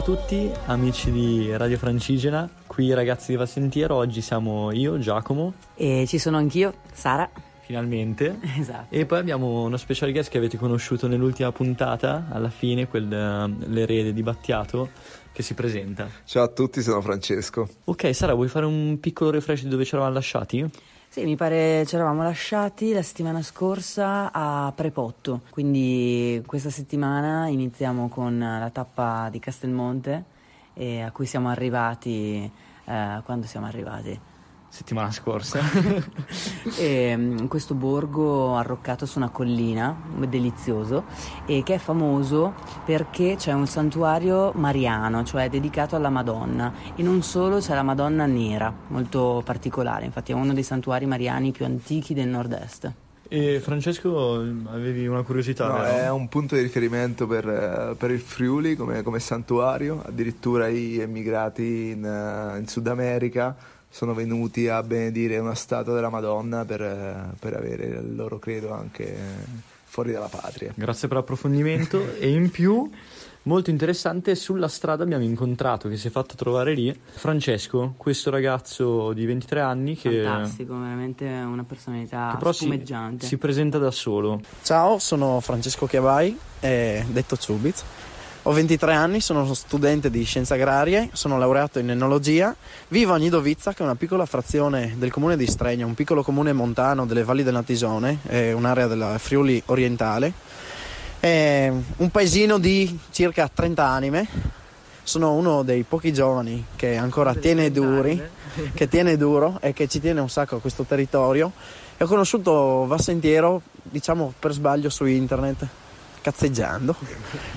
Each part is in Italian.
A tutti amici di Radio Francigena, qui ragazzi di Valsentiero, oggi siamo io, Giacomo, E ci sono anch'io, Sara. finalmente, Esatto. e poi abbiamo uno special guest che avete conosciuto nell'ultima puntata, alla fine, quel, eh, l'erede di Battiato, che si presenta. Ciao a tutti, sono Francesco. Ok, Sara, vuoi fare un piccolo refresh di dove ci eravamo lasciati? Sì, mi pare ci eravamo lasciati la settimana scorsa a Prepotto, quindi questa settimana iniziamo con la tappa di Castelmonte e a cui siamo arrivati eh, quando siamo arrivati. Settimana scorsa. E, mm, questo borgo arroccato su una collina, delizioso, e che è famoso perché c'è un santuario mariano, cioè dedicato alla Madonna, e non solo c'è la Madonna nera, molto particolare, infatti è uno dei santuari mariani più antichi del nord-est. e Francesco, avevi una curiosità, No, è un punto di riferimento per, eh, per il Friuli come, come santuario, addirittura gli emigrati in, eh, in Sud America sono venuti a benedire una statua della Madonna per, per avere il loro credo anche fuori dalla patria. Grazie per l'approfondimento e in più molto interessante sulla strada abbiamo incontrato che si è fatto trovare lì Francesco, questo ragazzo di 23 anni che, Fantastico, veramente una personalità però si, spumeggiante. si presenta da solo. Ciao, sono Francesco Chiabai, eh, detto Zubiz. Ho 23 anni, sono studente di scienze agrarie, sono laureato in enologia, vivo a Nidovizza, che è una piccola frazione del comune di Stregna, un piccolo comune montano delle valli del Natisone, è un'area della Friuli orientale. È un paesino di circa 30 anime. Sono uno dei pochi giovani che ancora tiene duri, che tiene duro e che ci tiene un sacco a questo territorio. E ho conosciuto Vassentiero, diciamo per sbaglio su internet, cazzeggiando,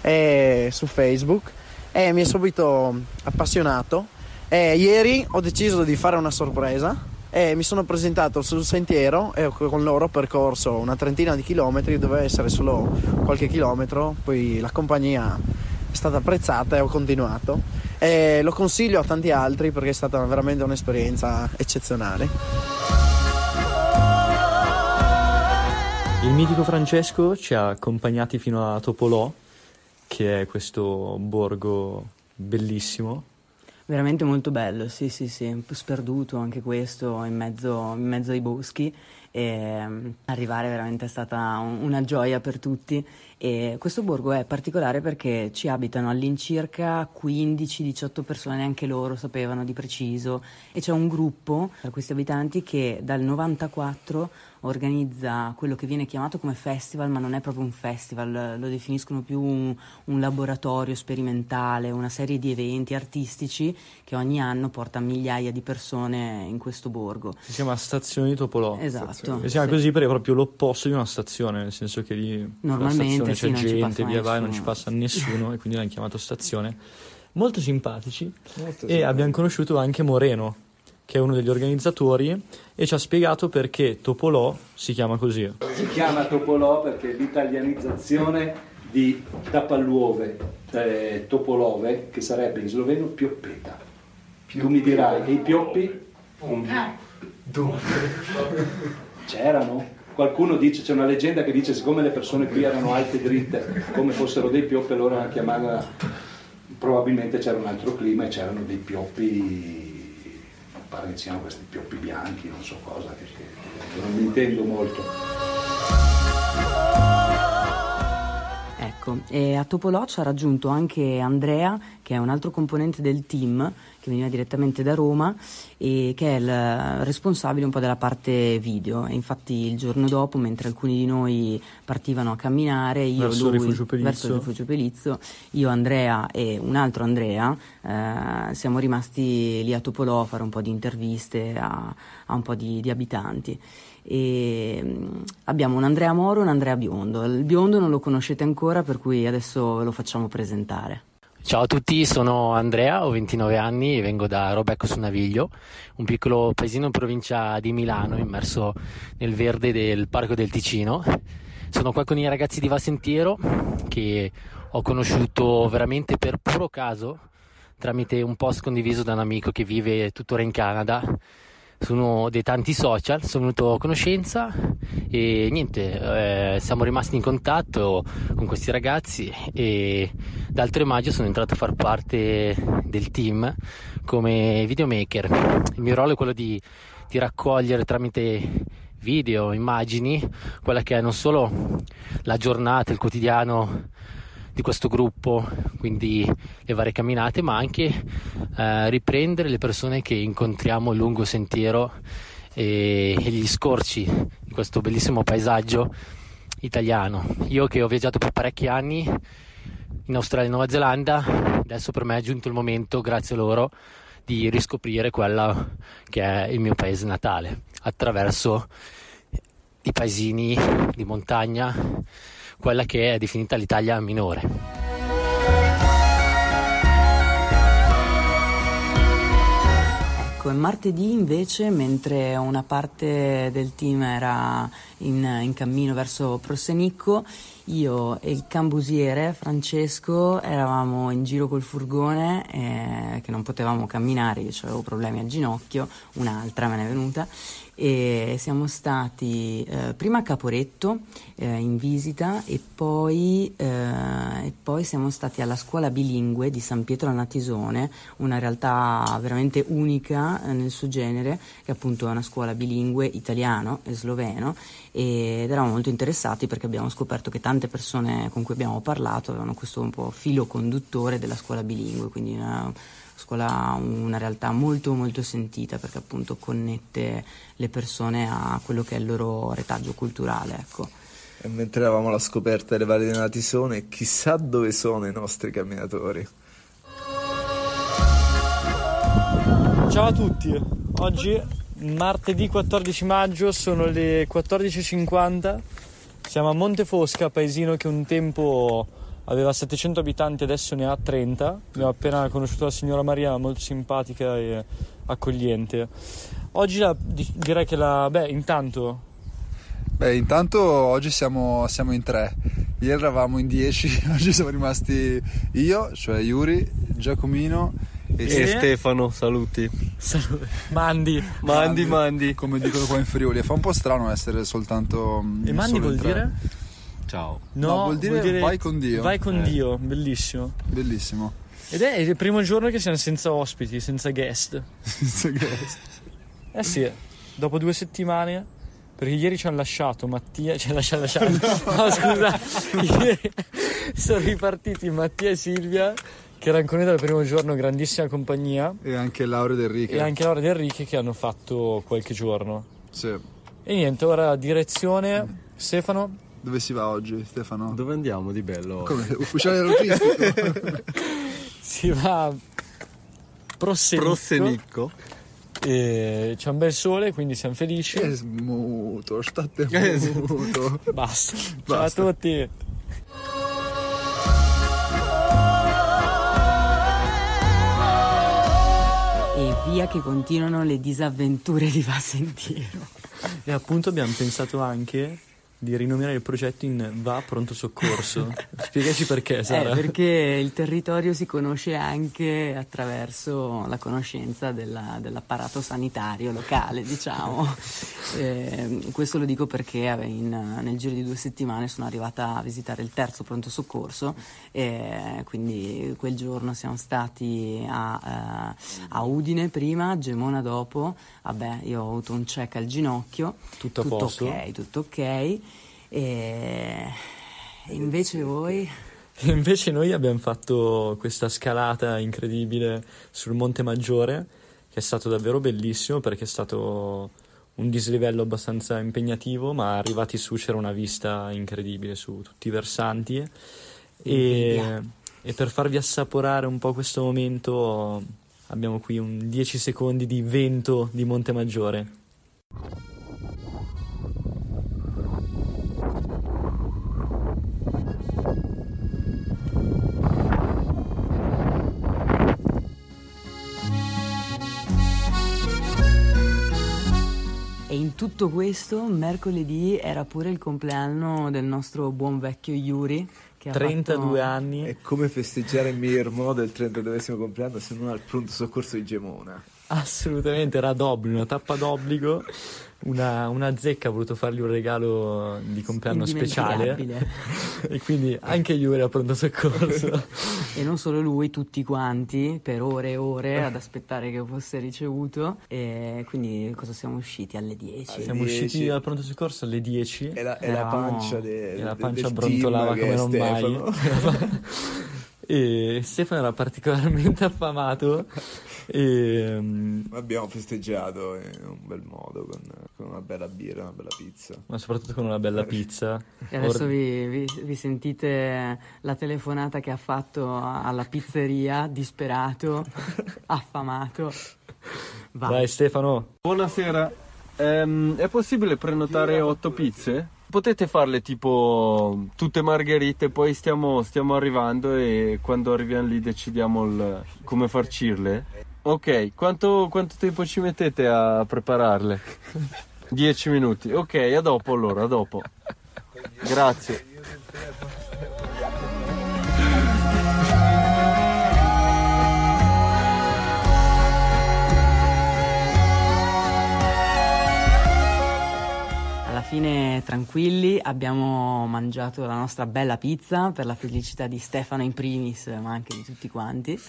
e su Facebook e mi è subito appassionato. E ieri ho deciso di fare una sorpresa e mi sono presentato sul sentiero e ho con loro ho percorso una trentina di chilometri, doveva essere solo qualche chilometro, poi la compagnia è stata apprezzata e ho continuato. E lo consiglio a tanti altri perché è stata veramente un'esperienza eccezionale. Mitico Francesco ci ha accompagnati fino a Topolò, che è questo borgo bellissimo. Veramente molto bello, sì, sì, sì, un po' sperduto anche questo in mezzo, in mezzo ai boschi. E mm, arrivare veramente è stata un- una gioia per tutti e questo borgo è particolare perché ci abitano all'incirca 15-18 persone, neanche loro sapevano di preciso e c'è un gruppo tra questi abitanti che dal 94 organizza quello che viene chiamato come festival, ma non è proprio un festival, lo definiscono più un, un laboratorio sperimentale, una serie di eventi artistici che ogni anno porta migliaia di persone in questo borgo. Si chiama Stazione di Topolò. Esatto. Si chiama sì. così perché è proprio l'opposto di una stazione, nel senso che lì Normalmente stazione sì, c'è non ci gente, passa via vai, non nessuno. ci passa nessuno e quindi l'hanno chiamato stazione. Molto simpatici Molto e abbiamo conosciuto anche Moreno, che è uno degli organizzatori e ci ha spiegato perché Topolò si chiama così. Si chiama Topolò perché è l'italianizzazione di Tapalluove, eh, Topolove, che sarebbe in sloveno pioppeta. Tu mi dirai, e i pioppi? C'erano? Qualcuno dice, c'è una leggenda che dice siccome le persone qui erano alte e dritte, come fossero dei pioppi, allora la chiamavano, probabilmente c'era un altro clima e c'erano dei pioppi, pare che siano questi pioppi bianchi, non so cosa, che- che non mi intendo molto. Ecco, e a Topolò ci ha raggiunto anche Andrea, che è un altro componente del team, che veniva direttamente da Roma e che è il responsabile un po' della parte video. E infatti il giorno dopo, mentre alcuni di noi partivano a camminare, io Verso il lui, Rifugio Pelizzo. verso il Rifugio Pelizzo, io Andrea e un altro Andrea eh, siamo rimasti lì a Topolò a fare un po' di interviste a, a un po' di, di abitanti. E mm, abbiamo un Andrea Moro e un Andrea Biondo. Il Biondo non lo conoscete ancora, per cui adesso lo facciamo presentare. Ciao a tutti, sono Andrea, ho 29 anni e vengo da Robecco su Naviglio, un piccolo paesino in provincia di Milano, immerso nel verde del Parco del Ticino. Sono qua con i ragazzi di Vasentiero che ho conosciuto veramente per puro caso tramite un post condiviso da un amico che vive tuttora in Canada su uno dei tanti social, sono venuto a conoscenza e niente, eh, siamo rimasti in contatto con questi ragazzi e dal 3 maggio sono entrato a far parte del team come videomaker. Il mio ruolo è quello di, di raccogliere tramite video, immagini, quella che è non solo la giornata, il quotidiano di questo gruppo, quindi le varie camminate, ma anche eh, riprendere le persone che incontriamo lungo il sentiero e, e gli scorci di questo bellissimo paesaggio italiano. Io che ho viaggiato per parecchi anni in Australia e Nuova Zelanda, adesso per me è giunto il momento, grazie a loro, di riscoprire quella che è il mio paese natale attraverso i paesini di montagna quella che è definita l'Italia minore. Ecco, martedì invece, mentre una parte del team era in, in cammino verso Prossenicco, io e il cambusiere Francesco eravamo in giro col furgone eh, che non potevamo camminare, io avevo problemi al ginocchio, un'altra me ne è venuta e siamo stati eh, prima a Caporetto eh, in visita e poi, eh, e poi, siamo stati alla scuola bilingue di San Pietro al Natisone, una realtà veramente unica eh, nel suo genere, che appunto è una scuola bilingue italiano e sloveno. Ed eravamo molto interessati perché abbiamo scoperto che tante persone con cui abbiamo parlato avevano questo un po' filo conduttore della scuola bilingue, quindi una, scuola una realtà molto molto sentita perché appunto connette le persone a quello che è il loro retaggio culturale. Ecco. E mentre eravamo alla scoperta delle valli della Tisone, chissà dove sono i nostri camminatori. Ciao a tutti, oggi martedì 14 maggio sono le 14.50, siamo a Montefosca, paesino che un tempo aveva 700 abitanti, adesso ne ha 30. Abbiamo appena conosciuto la signora Maria, molto simpatica e accogliente. Oggi la, direi che la... Beh, intanto... Beh, intanto oggi siamo, siamo in tre. Ieri eravamo in dieci, oggi siamo rimasti io, cioè Yuri, Giacomino e, e Stefano, saluti. Saluti. Mandi. Mandi, mandi. Come dicono qua in Friuli. Fa un po' strano essere soltanto... E mandi vuol dire? Ciao. No, no vuol, dire vuol, dire vai con Dio. Vai con eh. Dio, bellissimo. Bellissimo. Ed è il primo giorno che siamo senza ospiti, senza guest. senza guest. Eh sì, dopo due settimane, perché ieri ci hanno lasciato Mattia, ci hanno lasciato, lasciato. no scusa, ieri sono ripartiti Mattia e Silvia che erano con noi dal primo giorno, grandissima compagnia. E anche Laura ed Enrique. E anche Laura ed Enrique che hanno fatto qualche giorno. Sì. E niente, ora direzione, Stefano, dove si va oggi, Stefano? Dove andiamo di bello? Come? Ufficiale logistico? si va Prossenicco. Prossenicco. E c'è un bel sole, quindi siamo felici. È muto, state muto. Basta. Basta. Ciao a tutti. E via che continuano le disavventure di Vasentiero. E appunto abbiamo pensato anche di rinominare il progetto in Va Pronto Soccorso. Spiegaci perché, Sara. Eh, perché il territorio si conosce anche attraverso la conoscenza della, dell'apparato sanitario locale, diciamo. eh, questo lo dico perché in, nel giro di due settimane sono arrivata a visitare il terzo Pronto Soccorso e quindi quel giorno siamo stati a, uh, a Udine prima, a Gemona dopo. Vabbè, io ho avuto un check al ginocchio. Tutto a tutto posto? ok, tutto ok. E invece voi? Invece noi abbiamo fatto questa scalata incredibile sul Monte Maggiore, che è stato davvero bellissimo perché è stato un dislivello abbastanza impegnativo, ma arrivati su c'era una vista incredibile su tutti i versanti. E, e per farvi assaporare un po' questo momento abbiamo qui un 10 secondi di vento di Monte Maggiore. Tutto questo, mercoledì era pure il compleanno del nostro buon vecchio Yuri. Che ha 32 fatto- anni. È come festeggiare Mirmo del 32esimo compleanno se non al pronto soccorso di Gemona. Assolutamente, era d'obbligo, una tappa d'obbligo. Una, una zecca ha voluto fargli un regalo di compleanno speciale. E quindi anche Yuri a pronto soccorso. E non solo lui, tutti quanti, per ore e ore ad aspettare che fosse ricevuto. E quindi cosa siamo usciti? Alle 10. Siamo 10. usciti dal pronto soccorso alle 10. E la, e la pancia, de- e la pancia brontolava come non Stefano. mai. e Stefano era particolarmente affamato e Abbiamo festeggiato in un bel modo con, con una bella birra, una bella pizza. ma soprattutto con una bella pizza. E adesso Or- vi, vi- vi sentite la telefonata che ha fatto alla pizzeria, disperato, affamato. Va. Vai Stefano, Buonasera, Ehm, è possibile prenotare otto pizze? Potete farle tipo tutte margherite, poi stiamo, stiamo arrivando e quando arriviamo lì decidiamo il- come farcirle? Ok, quanto, quanto tempo ci mettete a prepararle? Dieci minuti, ok, a dopo allora, a dopo. Grazie. Alla fine tranquilli, abbiamo mangiato la nostra bella pizza per la felicità di Stefano in primis, ma anche di tutti quanti.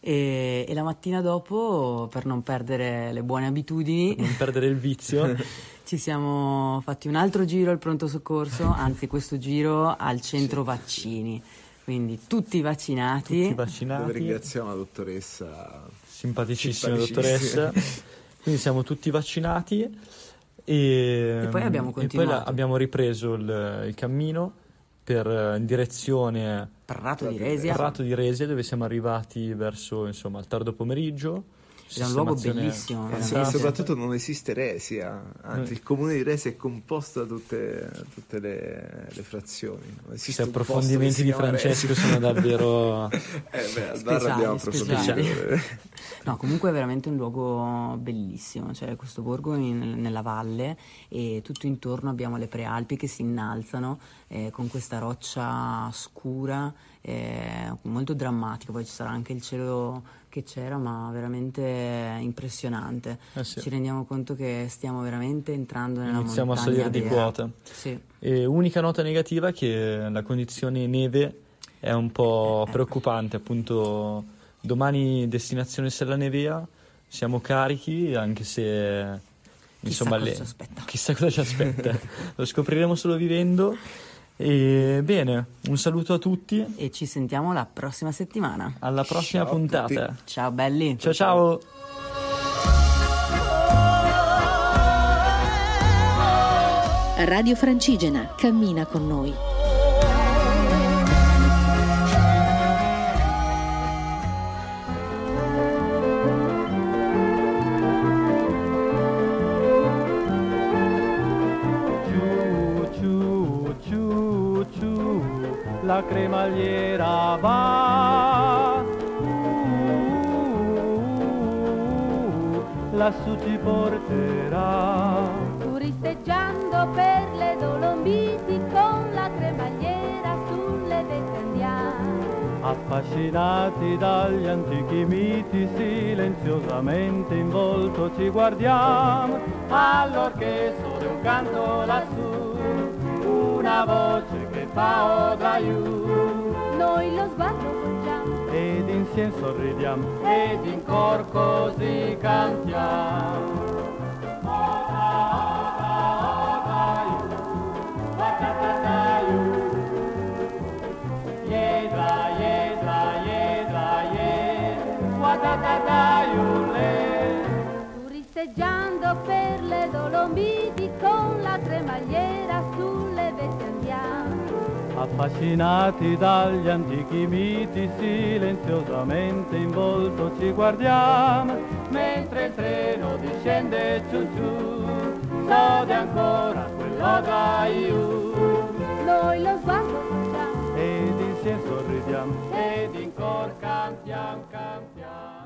E, e la mattina dopo, per non perdere le buone abitudini, non perdere il vizio. ci siamo fatti un altro giro al pronto soccorso, anzi questo giro al centro vaccini. Quindi tutti vaccinati. Tutti vaccinati, ringraziamo la dottoressa. simpaticissima Simpaticissima. dottoressa. Quindi siamo tutti vaccinati e, E poi abbiamo e poi continuato. la- abbiamo ripreso il, il cammino per eh, in direzione Prato di Resia. Prato di Resia dove siamo arrivati verso insomma il tardo pomeriggio. Era un luogo bellissimo, Anzi, veramente. fantastica. soprattutto non esiste Resia, anzi Eh. il comune di Resia è composto da tutte, tutte le, le frazioni. Questi approfondimenti di Francesco Resia. sono davvero Eh beh, al bar Speciali, abbiamo approfondito. No, comunque è veramente un luogo bellissimo, cioè questo borgo in- nella valle e tutto intorno abbiamo le prealpi che si innalzano eh, con questa roccia scura, eh, molto drammatico, poi ci sarà anche il cielo che c'era, ma veramente impressionante. Eh sì. Ci rendiamo conto che stiamo veramente entrando nella iniziamo a montagna salire di quota. Sì. E unica nota negativa è che la condizione neve è un po' preoccupante, appunto domani destinazione Sella Nevea, siamo carichi anche se insomma cosa le- ci aspetta. chissà cosa ci aspetta, lo scopriremo solo vivendo. E bene, un saluto a tutti, E ci sentiamo la prossima settimana. alla prossima Ciao puntata. Ciao belli! Ciao ciao! Radio Francigena, cammina con noi. La cremagliera va. Uh, lassù ci porterà. Turisteggiando per le Dolomiti con la cremagliera sulle vette andiamo. Affascinati dagli antichi miti, silenziosamente in volto ci guardiamo. Allorché sole un canto lassù, una voce che fa odaiù. Noi lo sguardo volgiamo, Ed insieme sorridiamo, ed in cor così cantiamo. Turisteggiando per le Dolomiti con la andiamo. Affascinati dagli antichi miti, silenziosamente in volto ci guardiamo, mentre il treno discende giù giù, sode ancora quell'odaiù, Noi lo sguardo volgiamo, ed insieme sorridiamo, ed in cor cantiamo, cantiamo.